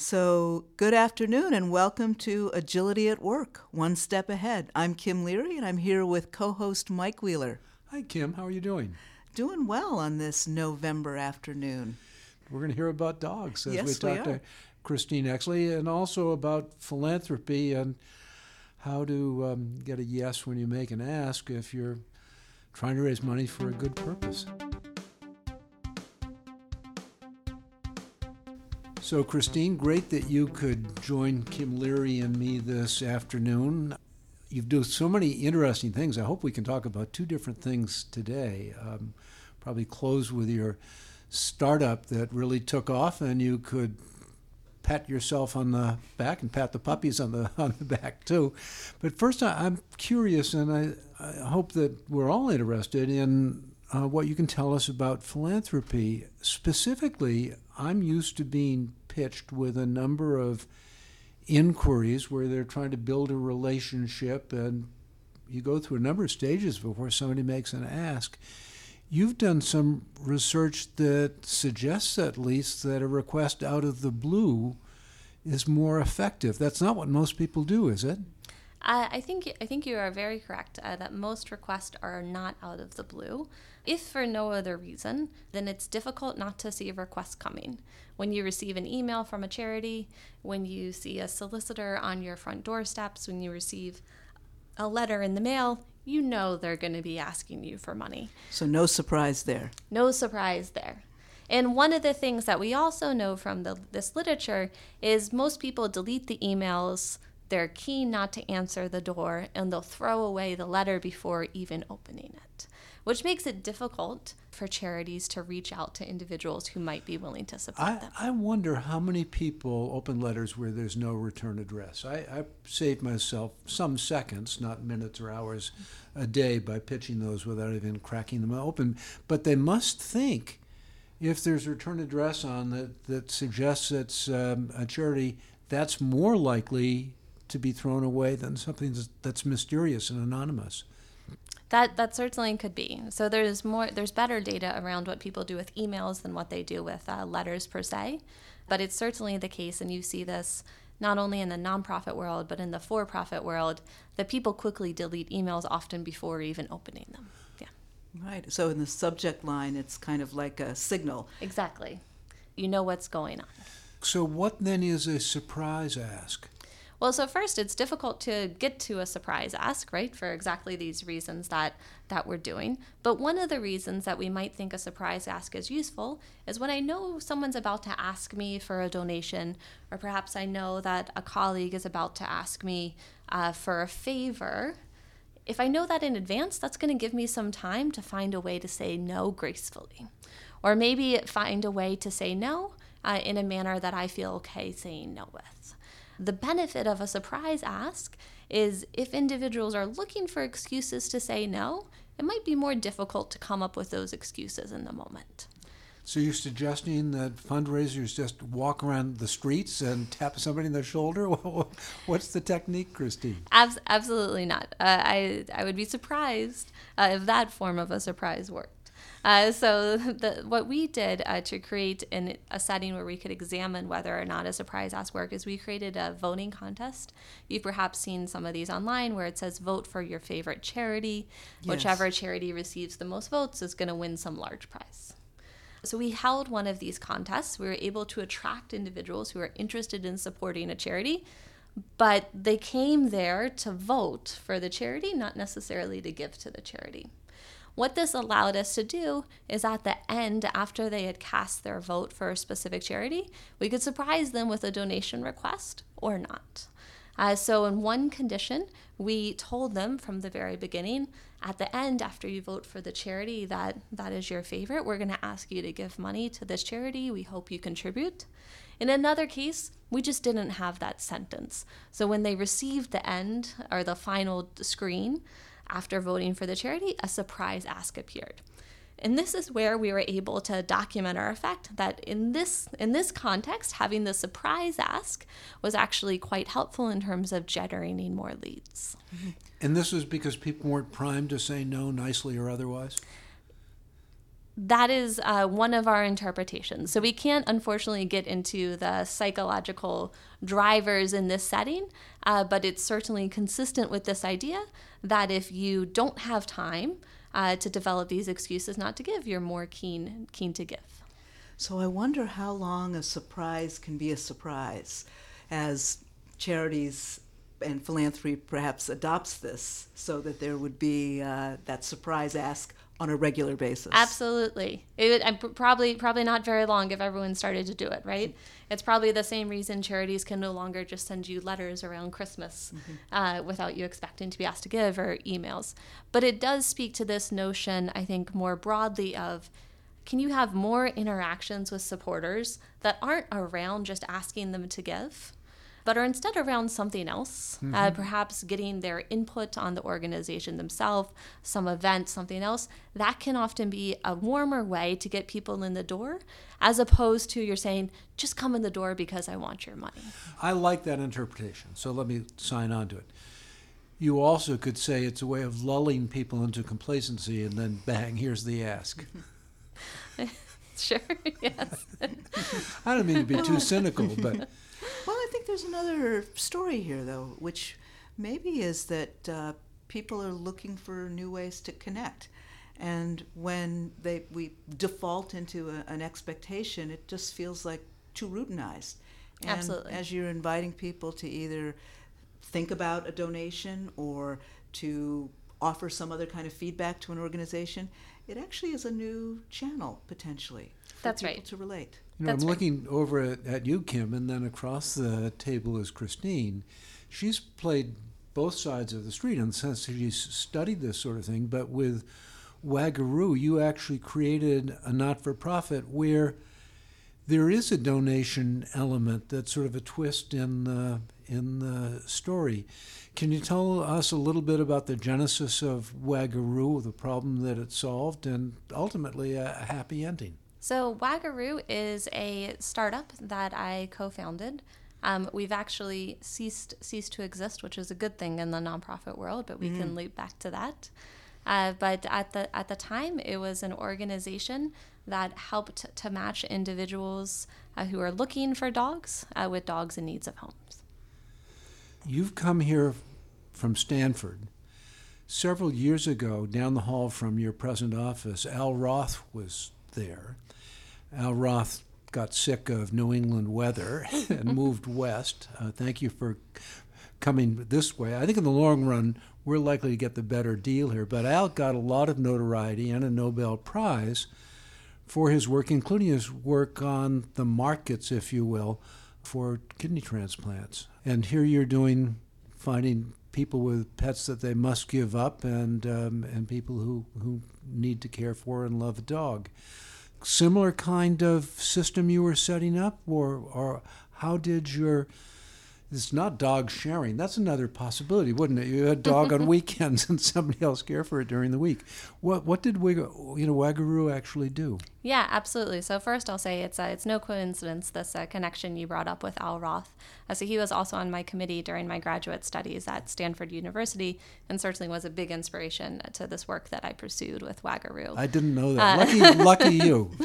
So, good afternoon and welcome to Agility at Work, One Step Ahead. I'm Kim Leary and I'm here with co host Mike Wheeler. Hi, Kim. How are you doing? Doing well on this November afternoon. We're going to hear about dogs as Yes, we we talk are. to Christine Exley and also about philanthropy and how to um, get a yes when you make an ask if you're trying to raise money for a good purpose. So, Christine, great that you could join Kim Leary and me this afternoon. You've done so many interesting things. I hope we can talk about two different things today. Um, probably close with your startup that really took off, and you could pat yourself on the back and pat the puppies on the on the back too. But first, I, I'm curious, and I, I hope that we're all interested in uh, what you can tell us about philanthropy. Specifically, I'm used to being pitched with a number of inquiries where they're trying to build a relationship, and you go through a number of stages before somebody makes an ask. You've done some research that suggests, at least, that a request out of the blue is more effective. That's not what most people do, is it? Uh, I think I think you are very correct uh, that most requests are not out of the blue. If for no other reason, then it's difficult not to see a request coming. When you receive an email from a charity, when you see a solicitor on your front doorsteps, when you receive a letter in the mail, you know they're going to be asking you for money. So, no surprise there. No surprise there. And one of the things that we also know from the, this literature is most people delete the emails. They're keen not to answer the door and they'll throw away the letter before even opening it, which makes it difficult for charities to reach out to individuals who might be willing to support I, them. I wonder how many people open letters where there's no return address. I, I saved myself some seconds, not minutes or hours, a day by pitching those without even cracking them open. But they must think if there's a return address on that that suggests it's um, a charity, that's more likely to be thrown away than something that's, that's mysterious and anonymous. That that certainly could be. So there's more there's better data around what people do with emails than what they do with uh, letters per se, but it's certainly the case, and you see this not only in the nonprofit world but in the for-profit world that people quickly delete emails often before even opening them. Yeah, Right. So, in the subject line, it's kind of like a signal. exactly. You know what's going on. So, what then is a surprise ask? Well, so first, it's difficult to get to a surprise ask, right? For exactly these reasons that that we're doing. But one of the reasons that we might think a surprise ask is useful is when I know someone's about to ask me for a donation, or perhaps I know that a colleague is about to ask me uh, for a favor. If I know that in advance, that's going to give me some time to find a way to say no gracefully, or maybe find a way to say no uh, in a manner that I feel okay saying no with. The benefit of a surprise ask is if individuals are looking for excuses to say no, it might be more difficult to come up with those excuses in the moment. So you're suggesting that fundraisers just walk around the streets and tap somebody in the shoulder? What's the technique, Christine? Abs- absolutely not. Uh, I, I would be surprised uh, if that form of a surprise worked. Uh, so the, what we did uh, to create an, a setting where we could examine whether or not a surprise ask worked is we created a voting contest. You've perhaps seen some of these online where it says vote for your favorite charity. Whichever charity receives the most votes is going to win some large prize. So we held one of these contests. We were able to attract individuals who are interested in supporting a charity, but they came there to vote for the charity, not necessarily to give to the charity. What this allowed us to do is at the end, after they had cast their vote for a specific charity, we could surprise them with a donation request or not. Uh, so, in one condition, we told them from the very beginning at the end, after you vote for the charity that that is your favorite, we're going to ask you to give money to this charity. We hope you contribute. In another case, we just didn't have that sentence. So, when they received the end or the final screen after voting for the charity, a surprise ask appeared. And this is where we were able to document our effect that in this in this context, having the surprise ask was actually quite helpful in terms of generating more leads. And this was because people weren't primed to say no nicely or otherwise? That is uh, one of our interpretations. So we can't, unfortunately, get into the psychological drivers in this setting, uh, but it's certainly consistent with this idea that if you don't have time uh, to develop these excuses not to give, you're more keen keen to give. So I wonder how long a surprise can be a surprise, as charities and philanthropy perhaps adopts this, so that there would be uh, that surprise ask on a regular basis. Absolutely. It would, probably probably not very long if everyone started to do it, right? It's probably the same reason charities can no longer just send you letters around Christmas mm-hmm. uh, without you expecting to be asked to give or emails. But it does speak to this notion, I think, more broadly of can you have more interactions with supporters that aren't around just asking them to give? But are instead around something else, uh, mm-hmm. uh, perhaps getting their input on the organization themselves, some event, something else. That can often be a warmer way to get people in the door, as opposed to you're saying, just come in the door because I want your money. I like that interpretation, so let me sign on to it. You also could say it's a way of lulling people into complacency, and then bang, here's the ask. sure, yes. I don't mean to be too cynical, but well, think there's another story here, though, which maybe is that uh, people are looking for new ways to connect. And when they we default into a, an expectation, it just feels like too routinized. And Absolutely. As you're inviting people to either think about a donation or to offer some other kind of feedback to an organization, it actually is a new channel potentially That's people right. to relate. You know, That's I'm right. looking over at, at you, Kim, and then across the table is Christine. She's played both sides of the street in the sense that she's studied this sort of thing, but with Wagaroo, you actually created a not for profit where there is a donation element that's sort of a twist in the, in the story. Can you tell us a little bit about the genesis of Wagaroo, the problem that it solved, and ultimately a, a happy ending? So, Wagaroo is a startup that I co founded. Um, we've actually ceased ceased to exist, which is a good thing in the nonprofit world, but we mm. can loop back to that. Uh, but at the at the time, it was an organization that helped to match individuals uh, who are looking for dogs uh, with dogs in needs of homes. You've come here from Stanford. Several years ago, down the hall from your present office, Al Roth was there. Al Roth got sick of New England weather and moved west. Uh, thank you for coming this way. I think in the long run, we're likely to get the better deal here. But Al got a lot of notoriety and a Nobel Prize for his work, including his work on the markets, if you will, for kidney transplants. And here you're doing, finding people with pets that they must give up and, um, and people who, who need to care for and love a dog. Similar kind of system you were setting up, or or how did your it's not dog sharing. That's another possibility, wouldn't it? You had a dog on weekends and somebody else care for it during the week. What what did we you know Wagaroo actually do? Yeah, absolutely. So first, I'll say it's uh, it's no coincidence this uh, connection you brought up with Al Roth. Uh, so he was also on my committee during my graduate studies at Stanford University, and certainly was a big inspiration to this work that I pursued with Wagaroo. I didn't know that. Uh, lucky, lucky you.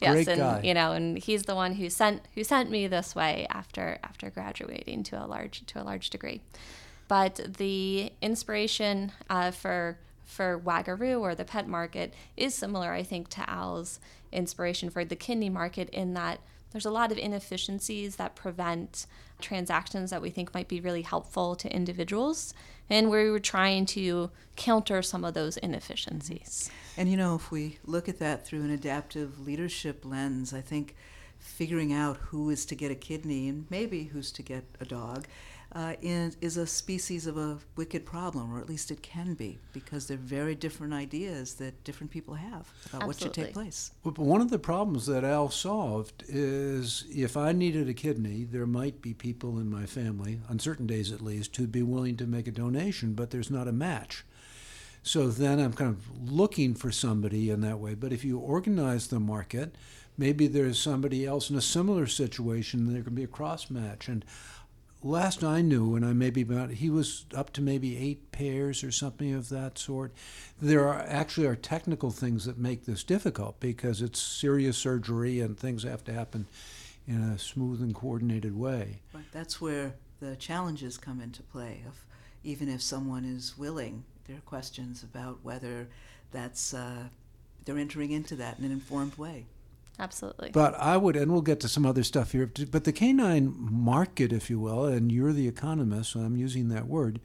yes, Great and guy. you know, and he's the one who sent who sent me this way after after graduating to a large to a large degree. But the inspiration uh, for for Wagaroo or the pet market is similar, I think, to Al's inspiration for the kidney market in that there's a lot of inefficiencies that prevent transactions that we think might be really helpful to individuals. And we were trying to counter some of those inefficiencies. And you know, if we look at that through an adaptive leadership lens, I think figuring out who is to get a kidney and maybe who's to get a dog uh, is, is a species of a wicked problem, or at least it can be, because they're very different ideas that different people have about Absolutely. what should take place. But one of the problems that Al solved is if I needed a kidney, there might be people in my family, on certain days at least, who'd be willing to make a donation, but there's not a match. So then I'm kind of looking for somebody in that way. But if you organize the market, maybe there's somebody else in a similar situation, there can be a cross match. And last I knew, and I maybe about he was up to maybe eight pairs or something of that sort. There are actually are technical things that make this difficult because it's serious surgery and things have to happen in a smooth and coordinated way. That's where the challenges come into play. Of even if someone is willing, there are questions about whether that's uh, they're entering into that in an informed way. Absolutely. But I would, and we'll get to some other stuff here. But the canine market, if you will, and you're the economist, so I'm using that word,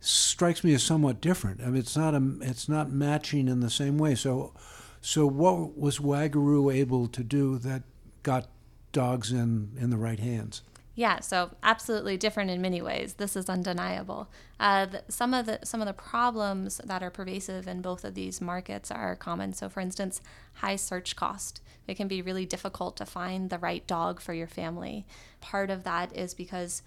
strikes me as somewhat different. I mean, it's not a, it's not matching in the same way. So, so what was Wagaroo able to do that got dogs in in the right hands? Yeah, so absolutely different in many ways. This is undeniable. Uh, the, some of the some of the problems that are pervasive in both of these markets are common. So, for instance, high search cost. It can be really difficult to find the right dog for your family. Part of that is because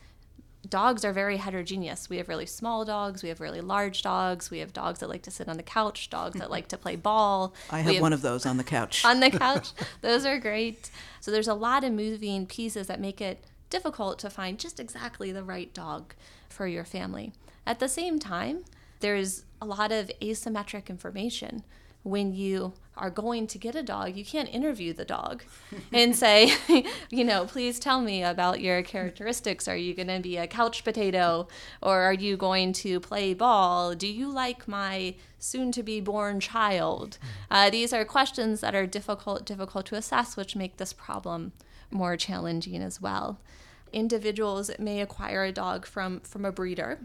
dogs are very heterogeneous. We have really small dogs, we have really large dogs, we have dogs that like to sit on the couch, dogs that like to play ball. I have, have one of those on the couch. on the couch. Those are great. So there's a lot of moving pieces that make it difficult to find just exactly the right dog for your family. At the same time, there's a lot of asymmetric information. When you are going to get a dog, you can't interview the dog and say, you know, please tell me about your characteristics. Are you going to be a couch potato or are you going to play ball? Do you like my soon to be born child? Uh, these are questions that are difficult difficult to assess, which make this problem more challenging as well individuals may acquire a dog from from a breeder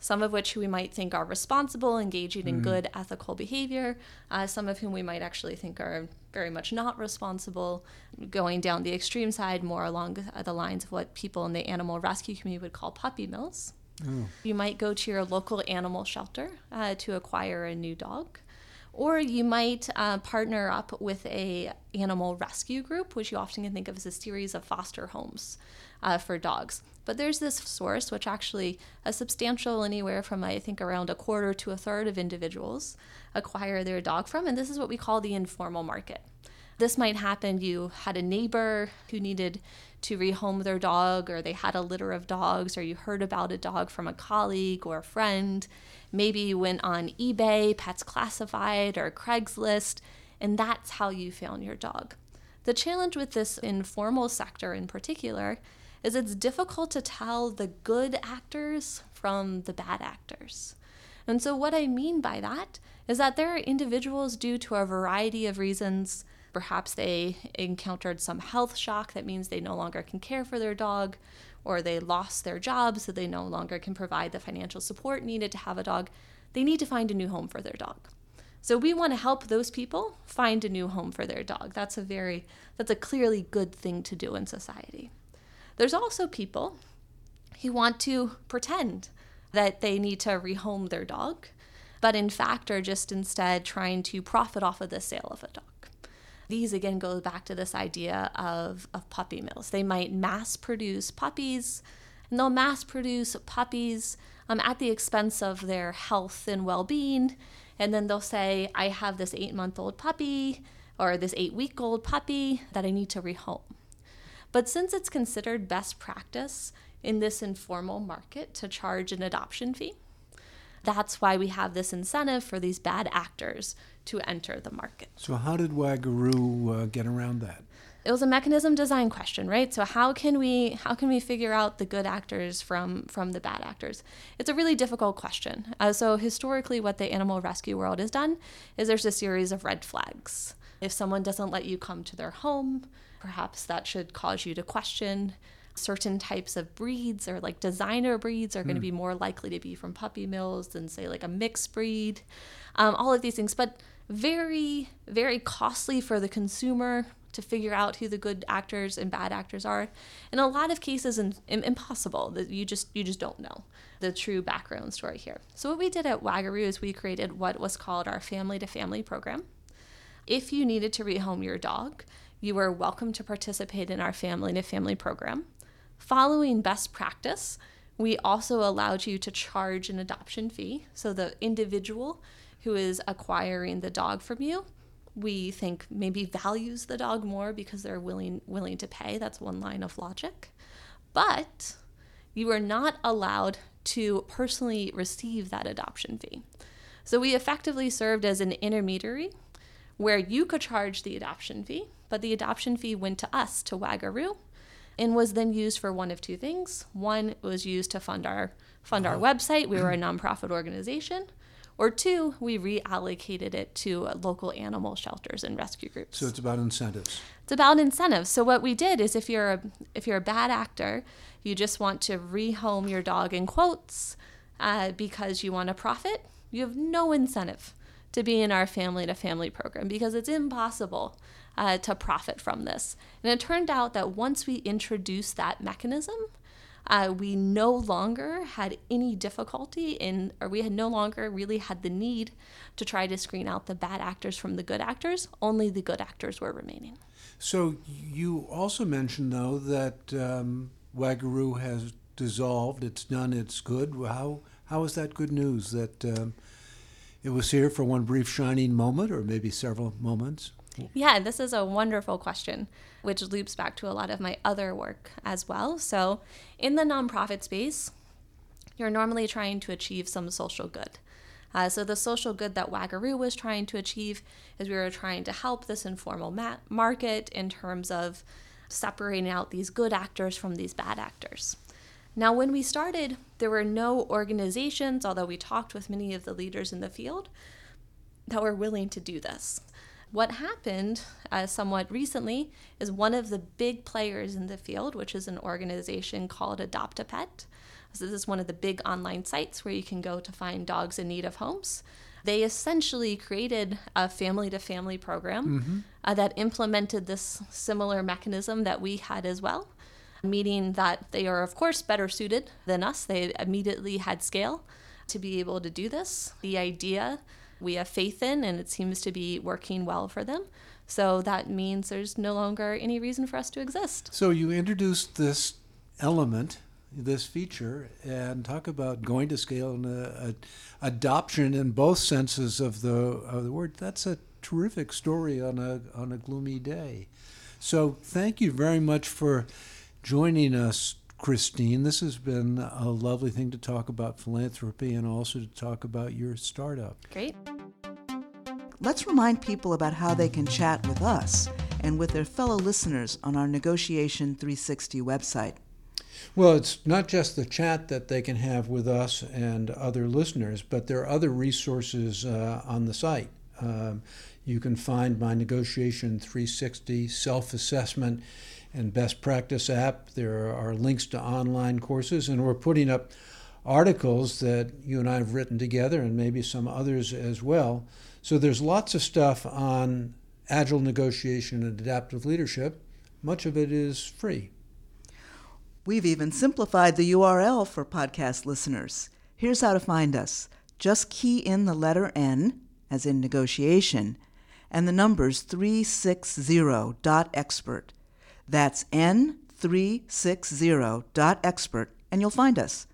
some of which we might think are responsible, engaging in mm. good ethical behavior, uh, some of whom we might actually think are very much not responsible, going down the extreme side, more along the lines of what people in the animal rescue community would call puppy mills. Oh. You might go to your local animal shelter uh, to acquire a new dog. Or you might uh, partner up with a animal rescue group, which you often can think of as a series of foster homes uh, for dogs. But there's this source, which actually a substantial, anywhere from I think around a quarter to a third of individuals acquire their dog from, and this is what we call the informal market. This might happen. You had a neighbor who needed to rehome their dog, or they had a litter of dogs, or you heard about a dog from a colleague or a friend. Maybe you went on eBay, Pets Classified, or Craigslist, and that's how you found your dog. The challenge with this informal sector in particular is it's difficult to tell the good actors from the bad actors. And so, what I mean by that is that there are individuals, due to a variety of reasons, perhaps they encountered some health shock that means they no longer can care for their dog, or they lost their job so they no longer can provide the financial support needed to have a dog. They need to find a new home for their dog. So we want to help those people find a new home for their dog. That's a very that's a clearly good thing to do in society. There's also people who want to pretend that they need to rehome their dog, but in fact are just instead trying to profit off of the sale of a dog. These again go back to this idea of, of puppy mills. They might mass produce puppies, and they'll mass produce puppies um, at the expense of their health and well being. And then they'll say, I have this eight month old puppy or this eight week old puppy that I need to rehome. But since it's considered best practice in this informal market to charge an adoption fee, that's why we have this incentive for these bad actors to enter the market. So, how did Wagaroo uh, get around that? It was a mechanism design question, right? So how can we how can we figure out the good actors from from the bad actors? It's a really difficult question. Uh, so historically, what the animal rescue world has done is there's a series of red flags. If someone doesn't let you come to their home, Perhaps that should cause you to question certain types of breeds or like designer breeds are going to be more likely to be from puppy mills than say like a mixed breed um, all of these things but very very costly for the consumer to figure out who the good actors and bad actors are in a lot of cases in, in, impossible that you just you just don't know the true background story here so what we did at wagaroo is we created what was called our family to family program if you needed to rehome your dog you were welcome to participate in our family to family program. Following best practice, we also allowed you to charge an adoption fee. So the individual who is acquiring the dog from you, we think maybe values the dog more because they're willing willing to pay. That's one line of logic. But you are not allowed to personally receive that adoption fee. So we effectively served as an intermediary where you could charge the adoption fee, but the adoption fee went to us, to Wagaroo, and was then used for one of two things. One was used to fund our fund our website. We were a nonprofit organization. Or two, we reallocated it to local animal shelters and rescue groups. So it's about incentives. It's about incentives. So what we did is if you're a if you're a bad actor, you just want to rehome your dog in quotes uh, because you want to profit, you have no incentive to be in our family to family program because it's impossible uh, to profit from this. And it turned out that once we introduced that mechanism, uh, we no longer had any difficulty in, or we had no longer really had the need to try to screen out the bad actors from the good actors. Only the good actors were remaining. So you also mentioned, though, that um, Wagaroo has dissolved. It's done its good. How how is that good news? That um, it was here for one brief shining moment, or maybe several moments. Yeah, this is a wonderful question, which loops back to a lot of my other work as well. So, in the nonprofit space, you're normally trying to achieve some social good. Uh, so, the social good that Wagaroo was trying to achieve is we were trying to help this informal ma- market in terms of separating out these good actors from these bad actors. Now, when we started, there were no organizations, although we talked with many of the leaders in the field, that were willing to do this. What happened uh, somewhat recently is one of the big players in the field, which is an organization called Adopt a Pet. So, this is one of the big online sites where you can go to find dogs in need of homes. They essentially created a family to family program mm-hmm. uh, that implemented this similar mechanism that we had as well, meaning that they are, of course, better suited than us. They immediately had scale to be able to do this. The idea we have faith in, and it seems to be working well for them. So that means there's no longer any reason for us to exist. So you introduced this element, this feature, and talk about going to scale and uh, adoption in both senses of the of the word. That's a terrific story on a on a gloomy day. So thank you very much for joining us Christine. This has been a lovely thing to talk about philanthropy and also to talk about your startup. Great. Let's remind people about how they can chat with us and with their fellow listeners on our Negotiation 360 website. Well, it's not just the chat that they can have with us and other listeners, but there are other resources uh, on the site. Um, you can find my Negotiation 360 self assessment and best practice app. There are links to online courses, and we're putting up articles that you and I have written together, and maybe some others as well. So there's lots of stuff on agile negotiation and adaptive leadership. Much of it is free. We've even simplified the URL for podcast listeners. Here's how to find us just key in the letter N, as in negotiation, and the numbers 360.expert. That's n360.expert, and you'll find us.